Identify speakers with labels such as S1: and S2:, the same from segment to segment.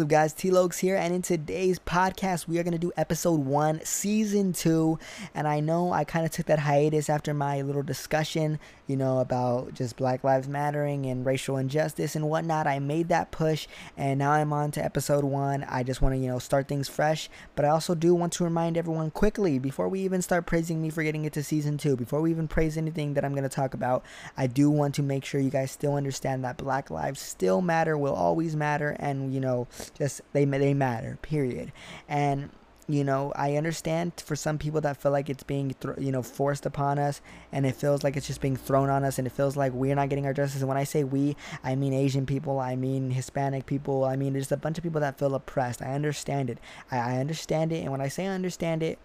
S1: Up, guys? T Lokes here, and in today's podcast, we are going to do episode one, season two. And I know I kind of took that hiatus after my little discussion, you know, about just Black Lives Mattering and racial injustice and whatnot. I made that push, and now I'm on to episode one. I just want to, you know, start things fresh, but I also do want to remind everyone quickly before we even start praising me for getting it to season two, before we even praise anything that I'm going to talk about, I do want to make sure you guys still understand that Black lives still matter, will always matter, and, you know, just they they matter. Period. And you know, I understand for some people that feel like it's being, th- you know, forced upon us, and it feels like it's just being thrown on us, and it feels like we're not getting our justice. And when I say we, I mean Asian people, I mean Hispanic people, I mean there's a bunch of people that feel oppressed. I understand it. I, I understand it, and when I say I understand it,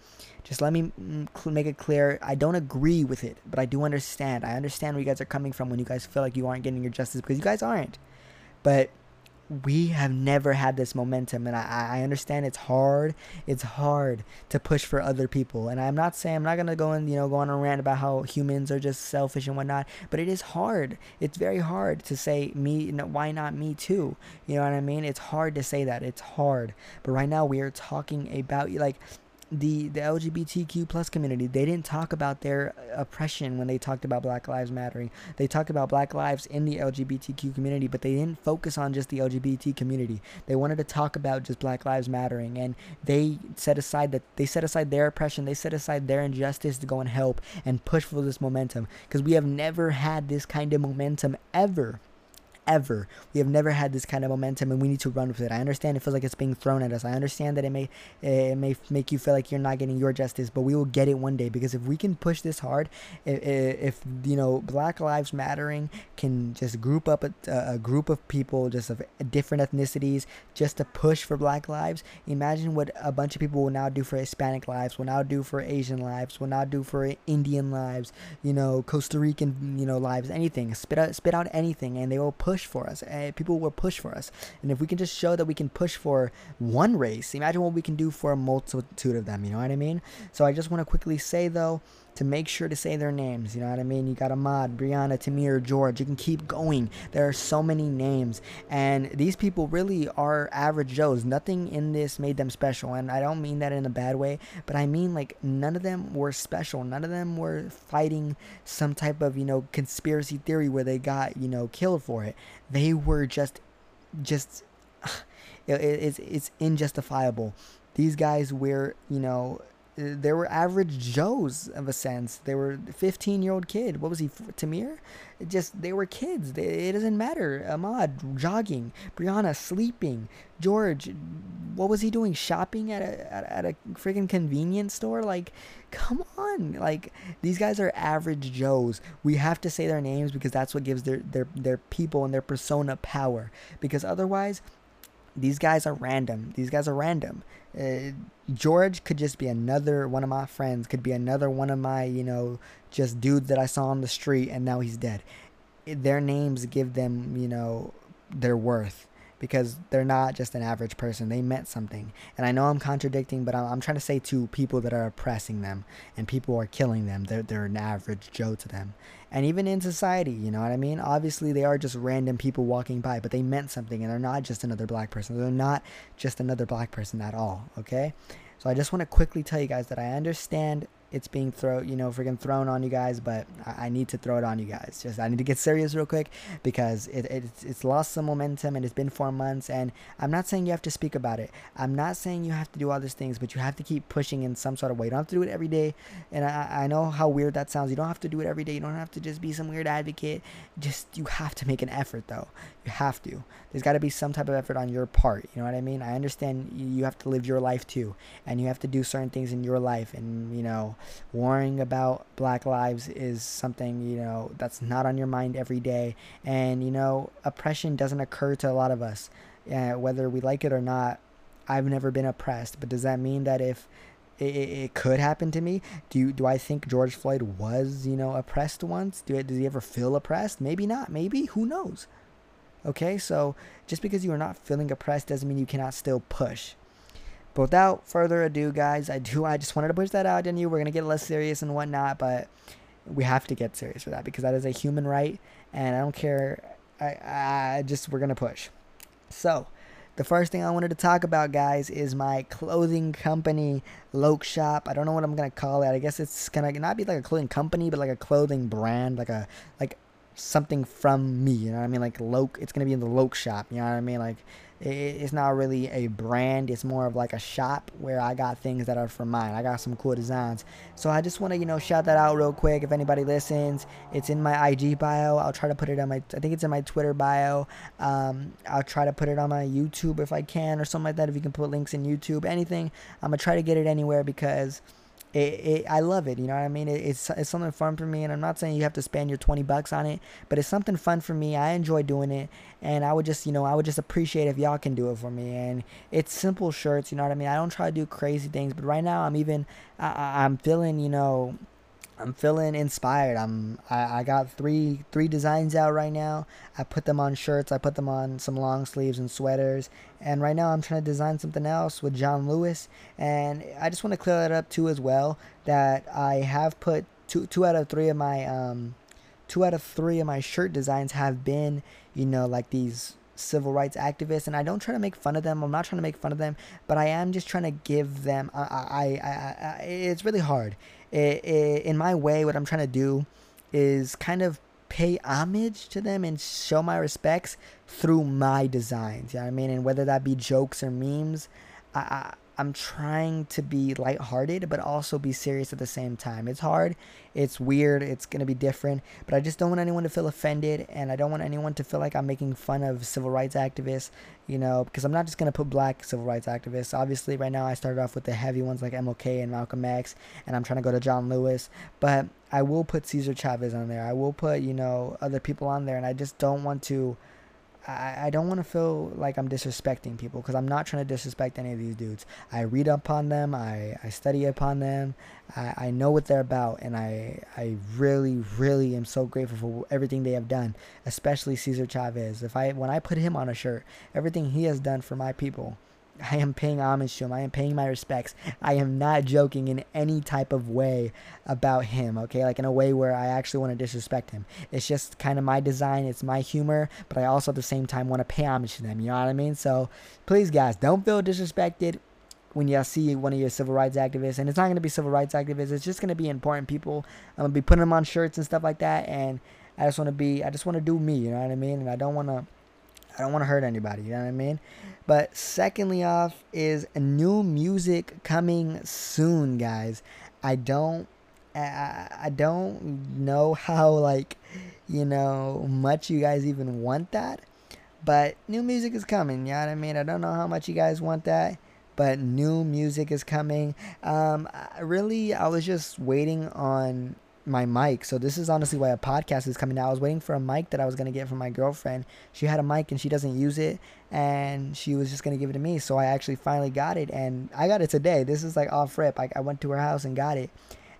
S1: just let me mm, make it clear. I don't agree with it, but I do understand. I understand where you guys are coming from when you guys feel like you aren't getting your justice because you guys aren't. But we have never had this momentum and I, I understand it's hard. It's hard to push for other people and i'm not saying i'm not gonna go and you know go on a rant about how humans are just selfish and whatnot but it is hard. It's very hard to say me why not me too? You know what i mean? It's hard to say that. It's hard. But right now we are talking about like the the LGBTQ plus community they didn't talk about their uh, oppression when they talked about Black Lives Mattering. They talked about Black lives in the LGBTQ community, but they didn't focus on just the LGBT community. They wanted to talk about just Black Lives Mattering, and they set aside that they set aside their oppression, they set aside their injustice to go and help and push for this momentum because we have never had this kind of momentum ever ever. We have never had this kind of momentum, and we need to run with it. I understand it feels like it's being thrown at us. I understand that it may it may make you feel like you're not getting your justice, but we will get it one day because if we can push this hard, if, you know Black Lives Mattering can just group up a, a group of people just of different ethnicities just to push for Black lives. Imagine what a bunch of people will now do for Hispanic lives, will now do for Asian lives, will now do for Indian lives, you know, Costa Rican, you know, lives, anything. Spit out spit out anything, and they will push push for us. Uh, people will push for us. And if we can just show that we can push for one race, imagine what we can do for a multitude of them. You know what I mean? So I just want to quickly say, though, to make sure to say their names. You know what I mean? You got Ahmaud, Breonna, Tamir, George. You can keep going. There are so many names. And these people really are average Joes. Nothing in this made them special. And I don't mean that in a bad way, but I mean like none of them were special. None of them were fighting some type of, you know, conspiracy theory where they got, you know, killed for it. They were just, just, it, it's, it's injustifiable. These guys were, you know, Uh, they were average Joes of a sense. They were 15 year old kid. What was he? Tamir? It just they were kids. They, it doesn't matter. Ahmaud jogging, Breonna sleeping, George. What was he doing? Shopping at a at, at a freaking convenience store? Like, come on! Like these guys are average Joes. We have to say their names because that's what gives their their their people and their persona power. Because otherwise, these guys are random. These guys are random. Uh, George could just be another one of my friends, could be another one of my, you know, just dudes that I saw on the street and now he's dead. Their names give them, you know, their worth because they're not just an average person. They meant something. And I know I'm contradicting, but I'm, I'm trying to say to people that are oppressing them and people are killing them, they're, they're an average Joe to them. And even in society, you know what I mean? Obviously, they are just random people walking by, but they meant something and they're not just another black person. They're not just another black person at all, okay? So I just want to quickly tell you guys that I understand it's being thrown, you know, freaking thrown on you guys, but I, I, need to throw it on you guys. Just I need to get serious real quick because it, it it's, it's lost some momentum and it's been four months. And I'm not saying you have to speak about it. I'm not saying you have to do all these things, but you have to keep pushing in some sort of way. You don't have to do it every day. And I, I know how weird that sounds. You don't have to do it every day. You don't have to just be some weird advocate. Just you have to make an effort though. You have to. There's got to be some type of effort on your part. You know what I mean? I understand you have to live your life too, and you have to do certain things in your life, and you know worrying about black lives is something you know that's not on your mind every day. And you know oppression doesn't occur to a lot of us uh, whether we like it or not. I've never been oppressed but does that mean that if it, it, could happen to me? Do you, do i think george floyd was you know oppressed once? Do does he ever feel oppressed? Maybe not. Maybe. Who knows? Okay? So just because you are not feeling oppressed doesn't mean you cannot still push but without further ado, guys, I do I just wanted to push that out on you. We're gonna get less serious and whatnot, but we have to get serious for that because that is a human right, and I don't care. I, I just we're gonna push. So the first thing I wanted to talk about, guys, is my clothing company, Loke Shop. I don't know what I'm gonna call it. I guess it's gonna not be like a clothing company, but like a clothing brand, like a like something from me. You know what I mean? Like Loke, it's gonna be in the Loke Shop. You know what I mean? Like it's not really a brand it's more of like a shop where i got things that are for mine. I got some cool designs. So i just want to you know shout that out real quick. If anybody listens it's in my ig bio. I'll try to put it on my i think it's in my twitter bio. Um, i'll try to put it on my youtube if i can or something like that if you can put links in youtube anything. I'm gonna try to get it anywhere because it, it, I love it. You know what I mean? It, it's it's something fun for me, and I'm not saying you have to spend your 20 bucks on it, but it's something fun for me. I enjoy doing it, and I would just you know I would just appreciate if y'all can do it for me. And it's simple shirts. You know what I mean? I don't try to do crazy things, but right now I'm even I, I'm feeling you know I'm feeling inspired. I'm I, I got three three designs out right now. I put them on shirts. I put them on some long sleeves and sweaters. And right now I'm trying to design something else with John Lewis. And I just want to clear that up too as well. That I have put two two out of three of my um two out of three of my shirt designs have been you know like these civil rights activists and I don't try to make fun of them. I'm not trying to make fun of them, but I am just trying to give them I I, I, I it's really hard it, it, in my way, what I'm trying to do is kind of pay homage to them and show my respects through my designs. You know what I mean? And whether that be jokes or memes, I I'm trying to be lighthearted, but also be serious at the same time. It's hard, it's weird, it's gonna be different, but I just don't want anyone to feel offended, and I don't want anyone to feel like I'm making fun of civil rights activists, you know, because I'm not just gonna put black civil rights activists. Obviously, right now I started off with the heavy ones like MLK and Malcolm X, and I'm trying to go to John Lewis, but I will put Cesar Chavez on there. I will put, you know, other people on there, and I just don't want to I, I don't want to feel like I'm disrespecting people because I'm not trying to disrespect any of these dudes. I read upon them, I, I study upon them, I, I know what they're about, and I I really really am so grateful for everything they have done, especially Cesar Chavez. If I when I put him on a shirt, everything he has done for my people, I am paying homage to him. I am paying my respects. I am not joking in any type of way about him, okay? Like in a way where I actually want to disrespect him. It's just kind of my design, it's my humor, but I also at the same time want to pay homage to them, you know what I mean? So please, guys, don't feel disrespected when y'all see one of your civil rights activists. And it's not going to be civil rights activists, it's just going to be important people. I'm going to be putting them on shirts and stuff like that. And I just want to be, I just want to do me, you know what I mean? And I don't want to I don't want to hurt anybody, you know what I mean? But secondly off is new music coming soon, guys. I don't I, I don't know how like you know much you guys even want that. But new music is coming, you know what I mean? I don't know how much you guys want that, but new music is coming. Um really I was just waiting on my mic. So this is honestly why a podcast is coming out. I was waiting for a mic that I was gonna get from my girlfriend. She had a mic and she doesn't use it, and she was just gonna give it to me. So I actually finally got it, and I got it today. This is like off rip. I, I went to her house and got it,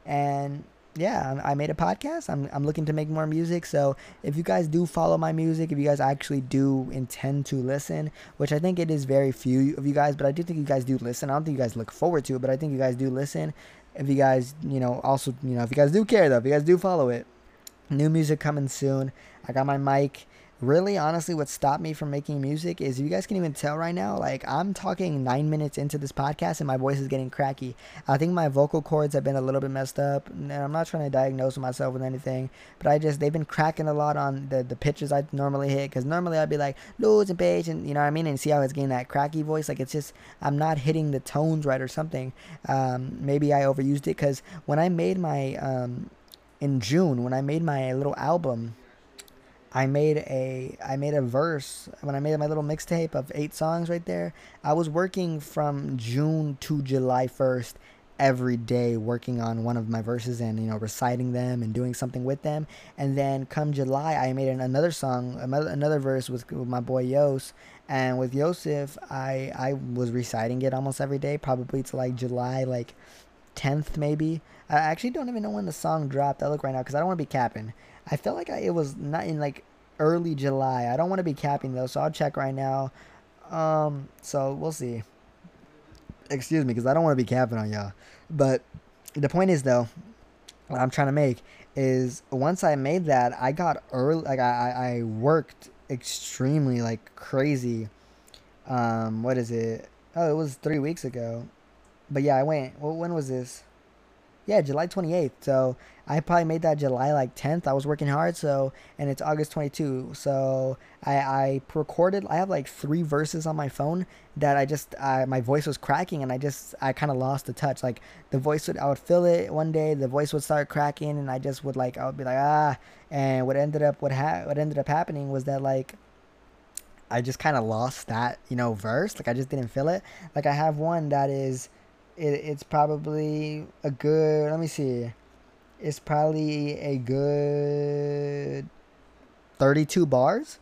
S1: and yeah, I made a podcast. I'm, I'm looking to make more music. So if you guys do follow my music, if you guys actually do intend to listen, which I think it is very few of you guys, but I do think you guys do listen. I don't think you guys look forward to it, but I think you guys do listen if you guys, you know, also, you know, if you guys do care though, if you guys do follow it, new music coming soon. I got my mic really honestly what stopped me from making music is you guys can even tell right now like i'm talking nine minutes into this podcast and my voice is getting cracky. I think my vocal cords have been a little bit messed up and i'm not trying to diagnose myself with anything but i just they've been cracking a lot on the, the pitches i normally hit because normally i'd be like loads and page and you know what i mean and see how it's getting that cracky voice. Like it's just i'm not hitting the tones right or something. Um, maybe i overused it because when i made my um, in june when i made my little album I made a I made a verse when I made my little mixtape of eight songs right there. I was working from June to July 1st every day working on one of my verses and you know reciting them and doing something with them. And then come July I made another song another verse with, with my boy Yos. And with Yosef I I was reciting it almost every day probably to like July like 10th maybe. I actually don't even know when the song dropped. I look right now because I don't want to be capping I felt like I, it was not in like early July. I don't want to be capping though, so I'll check right now. Um, so we'll see. Excuse me, because I don't want to be capping on y'all. But the point is though, what I'm trying to make is once I made that, I got early. Like I, I worked extremely like crazy Um, what is it? Oh, it was three weeks ago. But yeah, I went. Well, when was this? Yeah, July 28th. So I probably made that July like 10th. I was working hard, so and it's August 22. So I I recorded. I have like three verses on my phone that I just I, my voice was cracking and I just I kind of lost the touch. Like the voice would I would feel it one day, the voice would start cracking, and I just would like I would be like ah. And what ended up what ha- what ended up happening was that like I just kind of lost that you know verse. Like I just didn't feel it. Like I have one that is it, it's probably a good let me see. It's probably a good 32 bars.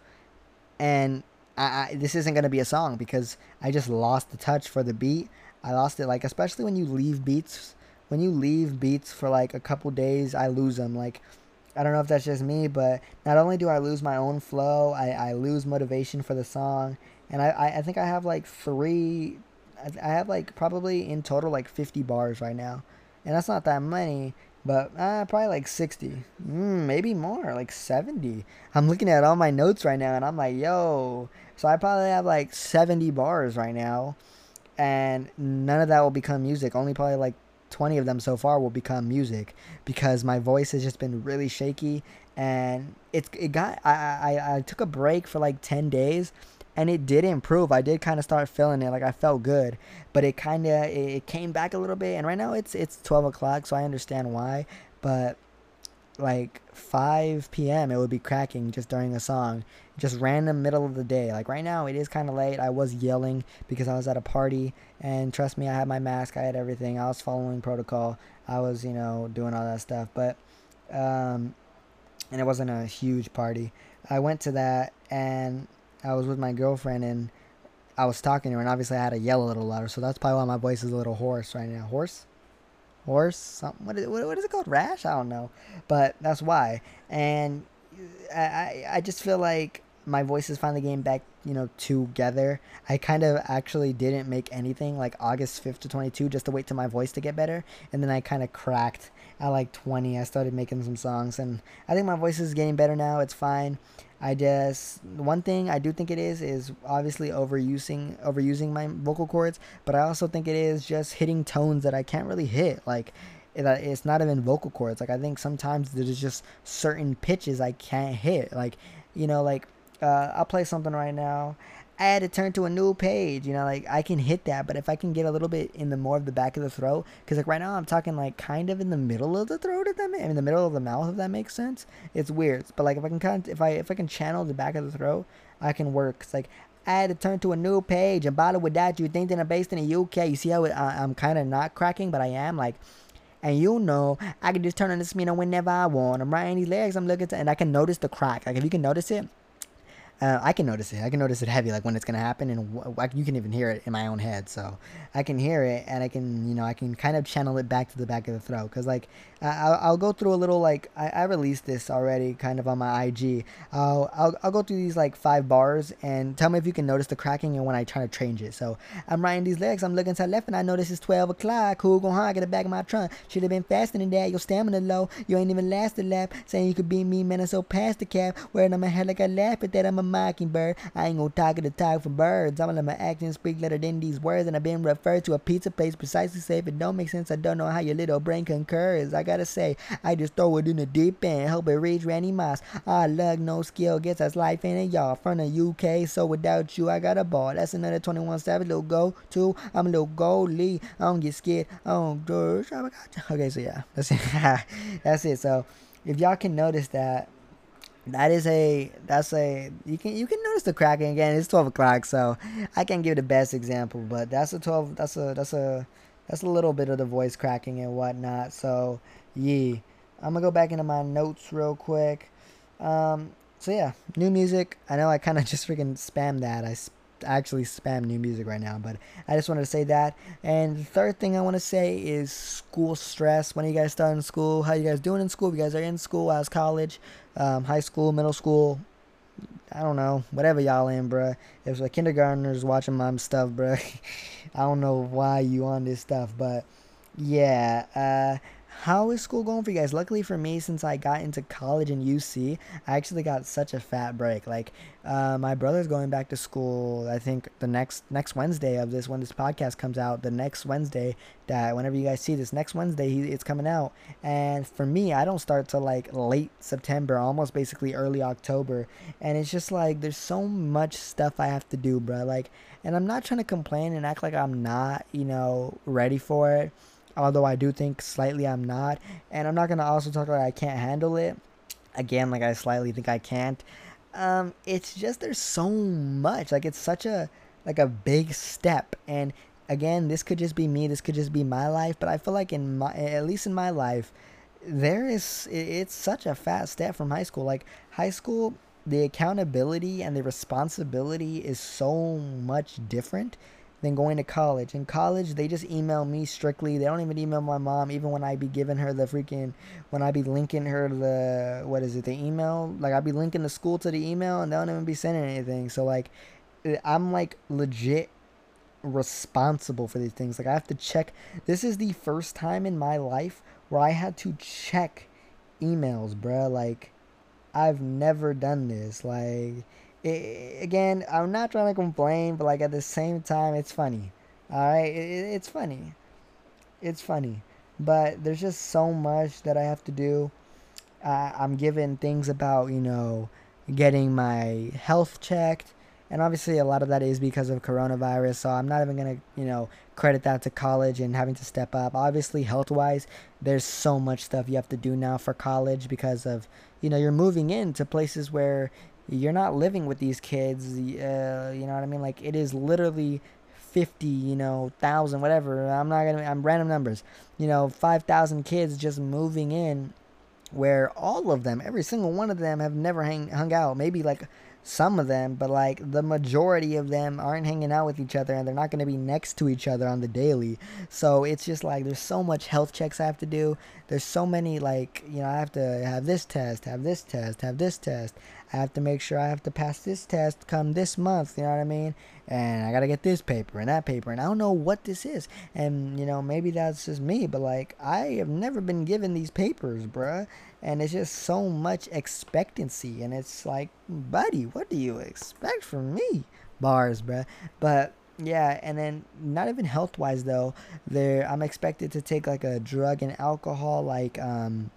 S1: And I, I this isn't to be a song because i just lost the touch for the beat. I lost it like especially when you leave beats when you leave beats for like a couple days i lose them like i don't know if that's just me but not only do i lose my own flow i, I lose motivation for the song. And I, I think i have like three I have like probably in total like 50 bars right now, and that's not that many, but uh, probably like 60, mm, maybe more, like 70. I'm looking at all my notes right now, and I'm like, yo, so I probably have like 70 bars right now, and none of that will become music. Only probably like 20 of them so far will become music because my voice has just been really shaky and it's it got I, I, I took a break for like 10 days and it did improve. I did kind of start feeling it, like I felt good, but it kind of it came back a little bit. And right now it's it's twelve o'clock, so I understand why. But like 5 p.m. it would be cracking just during a song, just random middle of the day. Like right now it is kind of late. I was yelling because I was at a party, and trust me, I had my mask, I had everything. I was following protocol. I was you know doing all that stuff, but um, and it wasn't a huge party. I went to that and I was with my girlfriend and I was talking to her, and obviously I had to yell a little louder, so that's probably why my voice is a little hoarse right now. Hoarse? Horse? Something? What is, what is it called? Rash? I don't know. But that's why. And I, I just feel like my voice is finally getting back, you know, together. I kind of actually didn't make anything like August 5th to 22 just to wait till my voice to get better. And then I kind of cracked at like 20. I started making some songs, and I think my voice is getting better now. It's fine. I just one thing I do think it is is obviously overusing overusing my vocal cords, but I also think it is just hitting tones that I can't really hit. Like it's not even vocal cords. Like I think sometimes there's just certain pitches I can't hit. Like you know, like uh, I'll play something right now I had to turn to a new page. You know, like I can hit that, but if I can get a little bit in the more of the back of the throat, because like right now I'm talking like kind of in the middle of the throat. If that makes, in the middle of the mouth, if that makes sense. It's weird, but like if I can kind of, if I if I can channel the back of the throat, I can work. It's like I had to turn to a new page and bottle with that. You think that I'm based in the UK? You see how it, uh, I'm kind of not cracking, but I am like. And you know, I can just turn on the speaker whenever I want. I'm writing these legs. I'm looking to, and I can notice the crack. Like if you can notice it, uh, I can notice it. I can notice it heavy, like when it's gonna happen, and w- you can even hear it in my own head. So I can hear it, and I can, you know, I can kind of channel it back to the back of the throat. Cause like I'll, I'll go through a little like I, I released this already, kind of on my IG. I'll, I'll I'll go through these like five bars and tell me if you can notice the cracking and when I try to change it. So I'm writing these lyrics. I'm looking to the left, and I notice it's 12 o'clock. Who gon' hide? Get the back of my trunk. Should have been faster than that. Your stamina low. You ain't even last a lap. Saying you could be me, man. I'm so past the cap. Wearing on my head like I laugh at that. I'm a mockingbird. I ain't gonna talk at the talk for birds. I'm gonna let my actions speak louder than these words. And I've been referred to a pizza place precisely if it don't make sense, I don't know how your little brain concurs. I gotta say, I just throw it in the deep end. Hope it reads Randy Moss. Ah, I love no skill, gets us life in it, y'all. From the UK, so without you, I got a ball. That's another 21 Savage little go to. I'm a little goalie. I don't get scared. I don't do Okay, so yeah, that's it. that's it. So if y'all can notice that that is a that's a you can you can notice the cracking again. It's 12 o'clock so i can't give the best example but that's a 12 that's a that's a that's a little bit of the voice cracking and whatnot. So yeah i'm gonna go back into my notes real quick. Um so yeah new music. I know i kind of just freaking spam that. I actually spam new music right now, but I just wanted to say that. And the third thing I want to say is school stress. When are you guys starting school? How you guys doing in school? If you guys are in school, as college, um, high school, middle school, I don't know, whatever y'all in, bruh. If a kindergartners watching my stuff, bruh, I don't know why you on this stuff, but yeah. Uh, how is school going for you guys? Luckily for me, since I got into college in UC, I actually got such a fat break. Like, uh, my brother's going back to school. I think the next next Wednesday of this when this podcast comes out, the next Wednesday that whenever you guys see this next Wednesday, he, it's coming out. And for me, I don't start till like late September, almost basically early October. And it's just like there's so much stuff I have to do, bro. Like, and I'm not trying to complain and act like I'm not, you know, ready for it although I do think slightly I'm not. And I'm not going to also talk about I can't handle it. Again, like I slightly think I can't. Um, it's just there's so much. Like it's such a like a big step. And again, this could just be me. This could just be my life. But I feel like in my at least in my life, there is it's such a fast step from high school. Like high school, the accountability and the responsibility is so much different than going to college. In college, they just email me strictly. They don't even email my mom, even when I be giving her the freaking, when I be linking her the, what is it, the email? Like, I be linking the school to the email and they don't even be sending anything. So, like, eh, I'm like legit responsible for these things. Like, I have to check. This is the first time in my life where I had to check emails, bruh. Like, I've never done this. Like, it, again, I'm not trying to complain, but like at the same time, it's funny. All right, it, it's funny. It's funny, but there's just so much that I have to do. Uh, I'm given things about you know getting my health checked, and obviously a lot of that is because of coronavirus. So I'm not even gonna you know credit that to college and having to step up. Obviously, health wise, there's so much stuff you have to do now for college because of you know you're moving into places where you're not living with these kids. Uh, you know what I mean? Like it is literally 50, you know, thousand, whatever. I'm not gonna. I'm random numbers. You know, 5,000 kids just moving in, where all of them, every single one of them, have never hang, hung out. Maybe like some of them, but like the majority of them aren't hanging out with each other and they're not going to be next to each other on the daily. So it's just like there's so much health checks I have to do. There's so many like, you know, I have to have this test, have this test, have this test. I have to make sure I have to pass this test come this month, you know what I mean? And I got to get this paper and that paper and I don't know what this is. And you know, maybe that's just me, but like I have never been given these papers, bruh and it's just so much expectancy and it's like buddy what do you expect from me bars bruh but yeah and then not even health wise though there i'm expected to take like a drug and alcohol like um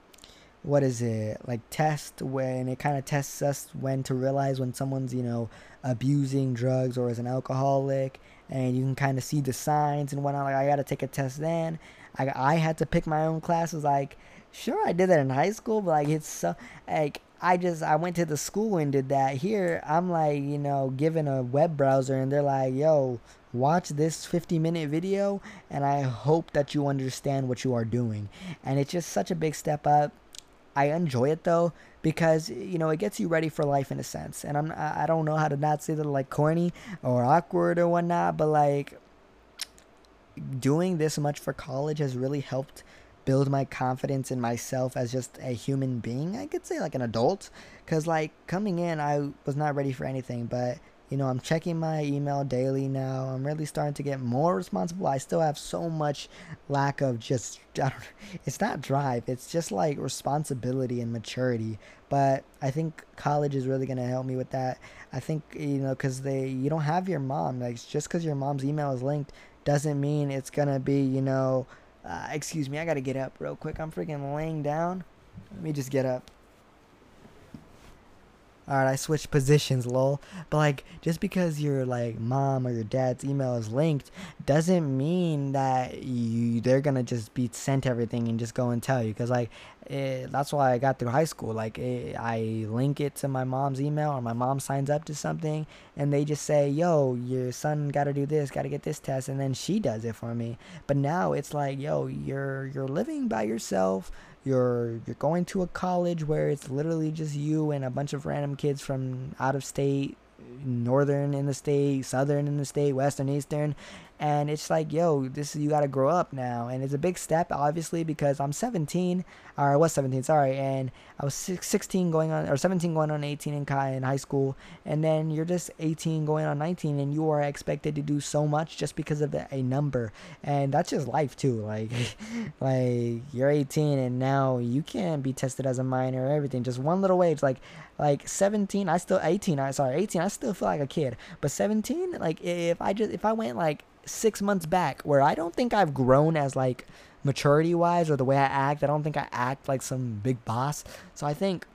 S1: what is it like test when it kind of tests us when to realize when someone's you know abusing drugs or is an alcoholic and you can kind of see the signs and whatnot like i gotta take a test then i, I had to pick my own classes like sure I did that in high school, but like it's so like I just I went to the school and did that. Here I'm like, you know, given a web browser and they're like, "Yo, watch this 50 minute video and I hope that you understand what you are doing." And it's just such a big step up. I enjoy it though because you know it gets you ready for life in a sense. And I'm I don't know how to not say that like corny or awkward or whatnot, but like doing this much for college has really helped build my confidence in myself as just a human being. I could say like an adult, because like coming in, I was not ready for anything. But you know, I'm checking my email daily now. I'm really starting to get more responsible. I still have so much lack of just. It's not drive. It's just like responsibility and maturity. But I think college is really gonna help me with that. I think you know because they you don't have your mom. Like just because your mom's email is linked doesn't mean it's gonna be you know uh, excuse me, I gotta get up real quick. I'm freaking laying down. Let me just get up. Alright, I switched positions, lol. But like, just because your like mom or your dad's email is linked, doesn't mean that you they're gonna just be sent everything and just go and tell you. Cause like, it, eh, that's why I got through high school. Like, it, eh, I link it to my mom's email, or my mom signs up to something, and they just say, "Yo, your son got to do this, got to get this test," and then she does it for me. But now it's like, "Yo, you're you're living by yourself." You're you're going to a college where it's literally just you and a bunch of random kids from out of state northern in the state southern in the state western eastern and it's like yo this you got to grow up now. And it's a big step obviously because i'm 17 or i was 17 sorry and i was 16 going on or 17 going on 18 in, in high school. And then you're just 18 going on 19 and you are expected to do so much just because of the, a number. And that's just life too. Like like you're 18 and now you can't be tested as a minor or everything. Just one little age like like 17 i still 18 i sorry 18 i still feel like a kid. But 17 like if i just if i went like six months back where I don't think I've grown as like maturity wise or the way I act. I don't think I act like some big boss. So I think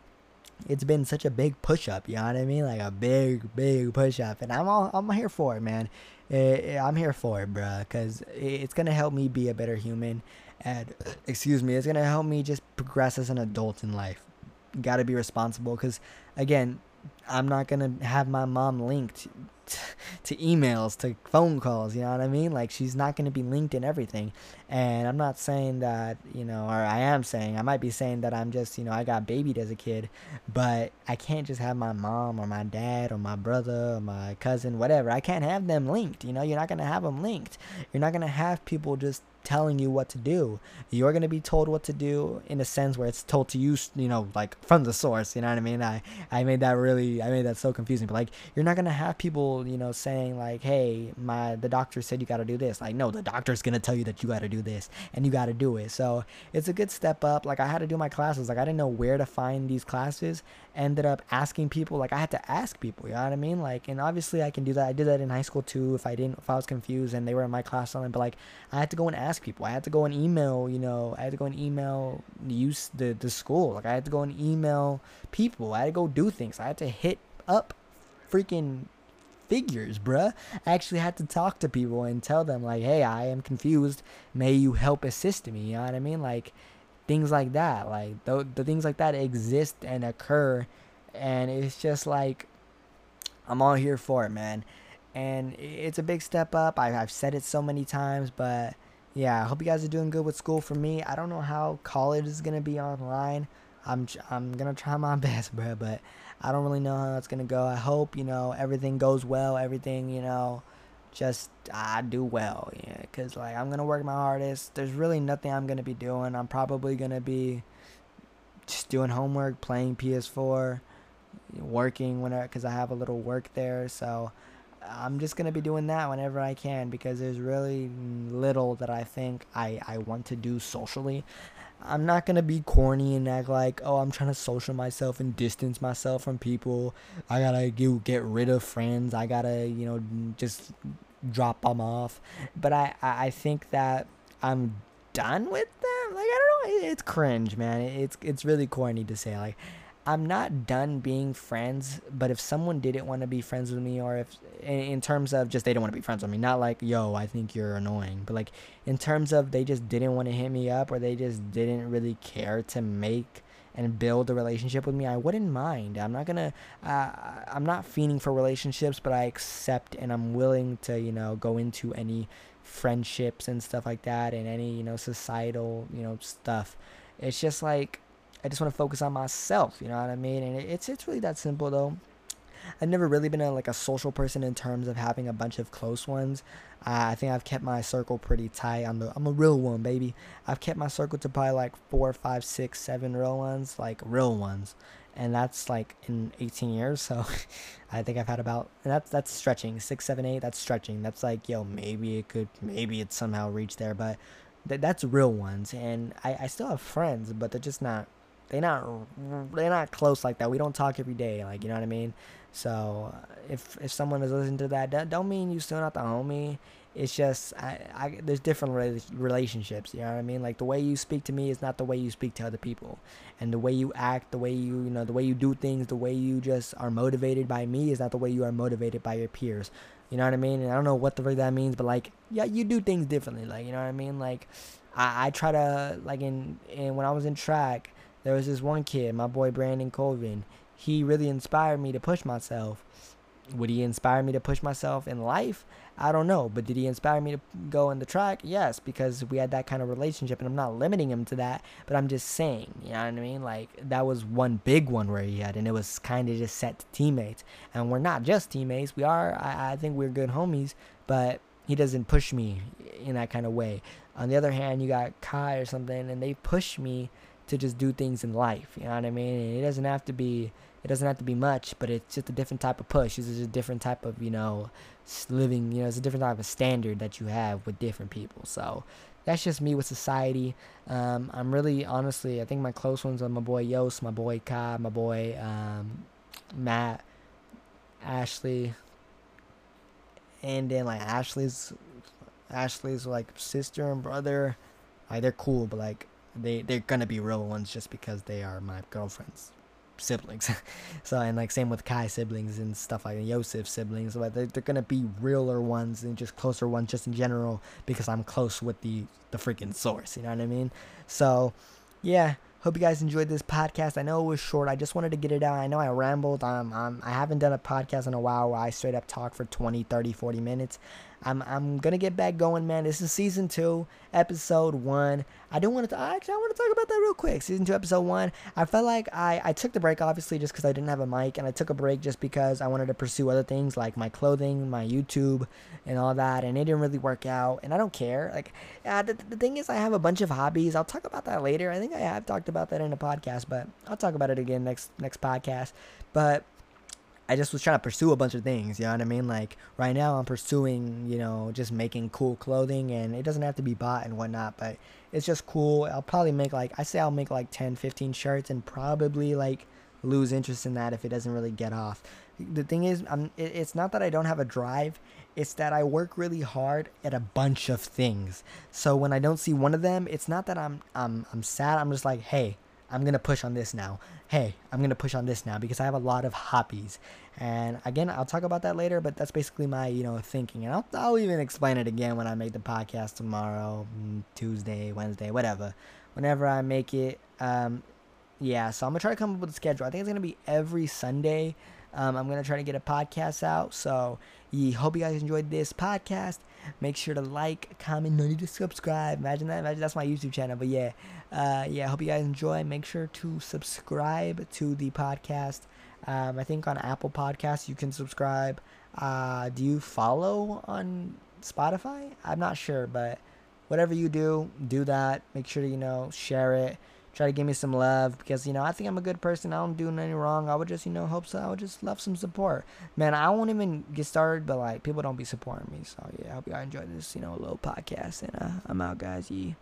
S1: it's been such a big push up. You know what I mean? Like a big, big push up, and I'm all I'm here for it, man. I'm here for it, bruh, because it's gonna help me be a better human, and excuse me, it's gonna help me just progress as an adult in life. Got to be responsible, because again, I'm not gonna have my mom linked to emails, to phone calls, you know what I mean? Like she's not going to be linked in everything. And I'm not saying that, you know, or I am saying, I might be saying that I'm just, you know, I got babied as a kid, but I can't just have my mom or my dad or my brother or my cousin, whatever. I can't have them linked, you know? You're not going to have them linked. You're not going to have people just telling you what to do. You're to be told what to do in a sense where it's told to you, you know, like from the source, you know what I mean? I, I made that really, I made that so confusing, but like, you're not to have people, you know, saying like, hey, my, the doctor said you got to do this. Like, no, the doctor's to tell you that you got to do this and you got to do it. So it's a good step up. Like I had to do my classes. Like I didn't know where to find these classes. Ended up asking people, like I had to ask people, you know what I mean? Like, and obviously I can do that. I did that in high school too. If I didn't, if I was confused and they were in my class something, but like I had to go and ask ask people. I had to go and email, you know, I had to go and email use the the school. Like I had to go and email people. I had to go do things. I had to hit up freaking figures, bruh. I actually had to talk to people and tell them like, "Hey, I am confused. May you help assist me?" You know what I mean? Like things like that. Like the the things like that exist and occur, and it's just like I'm all here for it, man. And it's a big step up. I, I've said it so many times, but yeah, I hope you guys are doing good with school. For me, I don't know how college is gonna be online. I'm I'm gonna try my best, bro, but I don't really know how that's gonna go. I hope you know everything goes well. Everything you know, just I do well, yeah. Cause like I'm gonna work my hardest. There's really nothing I'm gonna be doing. I'm probably gonna be just doing homework, playing PS4, working whenever, cause I have a little work there. So I'm just gonna be doing that whenever I can because there's really little that I think I, I want to do socially. I'm not gonna be corny and act like, oh, I'm trying to social myself and distance myself from people. I gotta get, get rid of friends. I gotta, you know, just drop them off. But I, I think that I'm done with them. Like I don't know, it's cringe, man. It's it's really corny to say like I'm not done being friends, but if someone didn't want to be friends with me, or if in, terms of just they don't want to be friends with me, not like yo, I think you're annoying, but like in terms of they just didn't want to hit me up, or they just didn't really care to make and build a relationship with me, I wouldn't mind. I'm not gonna, uh, I'm not fiending for relationships, but I accept and I'm willing to, you know, go into any friendships and stuff like that, and any, you know, societal, you know, stuff. It's just like I just want to focus on myself. You know what I mean? And it's it's really that simple though. I've never really been a, like a social person in terms of having a bunch of close ones. Uh, I think I've kept my circle pretty tight. I'm a, I'm a real one, baby. I've kept my circle to probably like four, five, six, seven real ones, like real ones, and that's like in 18 years. So I think I've had about that's that's stretching six, seven, eight. That's stretching. That's like yo, maybe it could, maybe it somehow reach there, but th- that's real ones. And I I still have friends, but they're just not they not they're not close like that. We don't talk every day, like you know what I mean. So uh, if if someone is listening to that, don't mean you still not the homie. It's just I, I there's different relationships. You know what I mean? Like the way you speak to me is not the way you speak to other people, and the way you act, the way you you know the way you do things, the way you just are motivated by me is not the way you are motivated by your peers. You know what I mean? And I don't know what the fuck that means, but like yeah, you do things differently. Like you know what I mean? Like I, I try to like in, in when I was in track there was this one kid, my boy Brandon Colvin. He really inspired me to push myself. Would he inspire me to push myself in life? I don't know. But did he inspire me to go in the track? Yes, because we had that kind of relationship. And I'm not limiting him to that, but I'm just saying, you know what I mean? Like, that was one big one where he had, and it was kind of just set to teammates. And we're not just teammates. We are, I, I think we're good homies, but he doesn't push me in that kind of way. On the other hand, you got Kai or something, and they push me to just do things in life. You know what I mean? And it doesn't have to be it doesn't have to be much, but it's just a different type of push. It's just a different type of you know living. You know, it's a different type of standard that you have with different people. So that's just me with society. Um, I'm really honestly, I think my close ones are my boy Yost, my boy Kai, my boy um, Matt, Ashley, and then like Ashley's Ashley's like sister and brother. Like they're cool, but like they they're gonna be real ones just because they are my girlfriend's siblings. so and like same with Kai siblings and stuff like Yosef siblings, but they're, they're gonna be realer ones and just closer ones just in general because I'm close with the the freaking source. You know what I mean? So yeah. Hope you guys enjoyed this podcast. I know it was short. I just wanted to get it out. I know I rambled. Um, um, I haven't done a podcast in a while where I straight up talk for 20, 30, 40 minutes. I'm I'm gonna get back going, man. This is season two, episode one. I do want to actually I want to talk about that real quick. Season two, episode one. I felt like I I took the break obviously just because I didn't have a mic, and I took a break just because I wanted to pursue other things like my clothing, my YouTube, and all that, and it didn't really work out. And I don't care. Like uh, the the thing is, I have a bunch of hobbies. I'll talk about that later. I think I have talked about that in a podcast, but I'll talk about it again next next podcast. But I just was trying to pursue a bunch of things, you know what I mean? Like right now I'm pursuing, you know, just making cool clothing and it doesn't have to be bought and whatnot, but it's just cool. I'll probably make like I say I'll make like 10, 15 shirts and probably like lose interest in that if it doesn't really get off. The thing is, I'm it, it's not that I don't have a drive, it's that I work really hard at a bunch of things. So when I don't see one of them, it's not that I'm I'm I'm sad. I'm just like, "Hey, I'm gonna push on this now. Hey, I'm gonna push on this now because I have a lot of hobbies. And again, I'll talk about that later, but that's basically my, you know, thinking. And I'll, I'll even explain it again when I make the podcast tomorrow, mm, Tuesday, Wednesday, whatever. Whenever I make it. Um, yeah, so I'm gonna try to come up with a schedule. I think it's gonna be every Sunday. Um, I'm gonna try to get a podcast out. So, yeah, hope you guys enjoyed this podcast. Make sure to like, comment, no need to subscribe. Imagine that. Imagine that's my YouTube channel. But yeah, uh, yeah. Hope you guys enjoy. Make sure to subscribe to the podcast. Um, I think on Apple Podcasts you can subscribe. Uh, do you follow on Spotify? I'm not sure, but whatever you do, do that. Make sure you know share it try to give me some love because you know I think I'm a good person. I don't do anything wrong. I would just you know hope so. I would just love some support. Man, I won't even get started, but like people don't be supporting me. So yeah, I hope y'all enjoy this you know little podcast and uh, I'm out, guys. Yeah.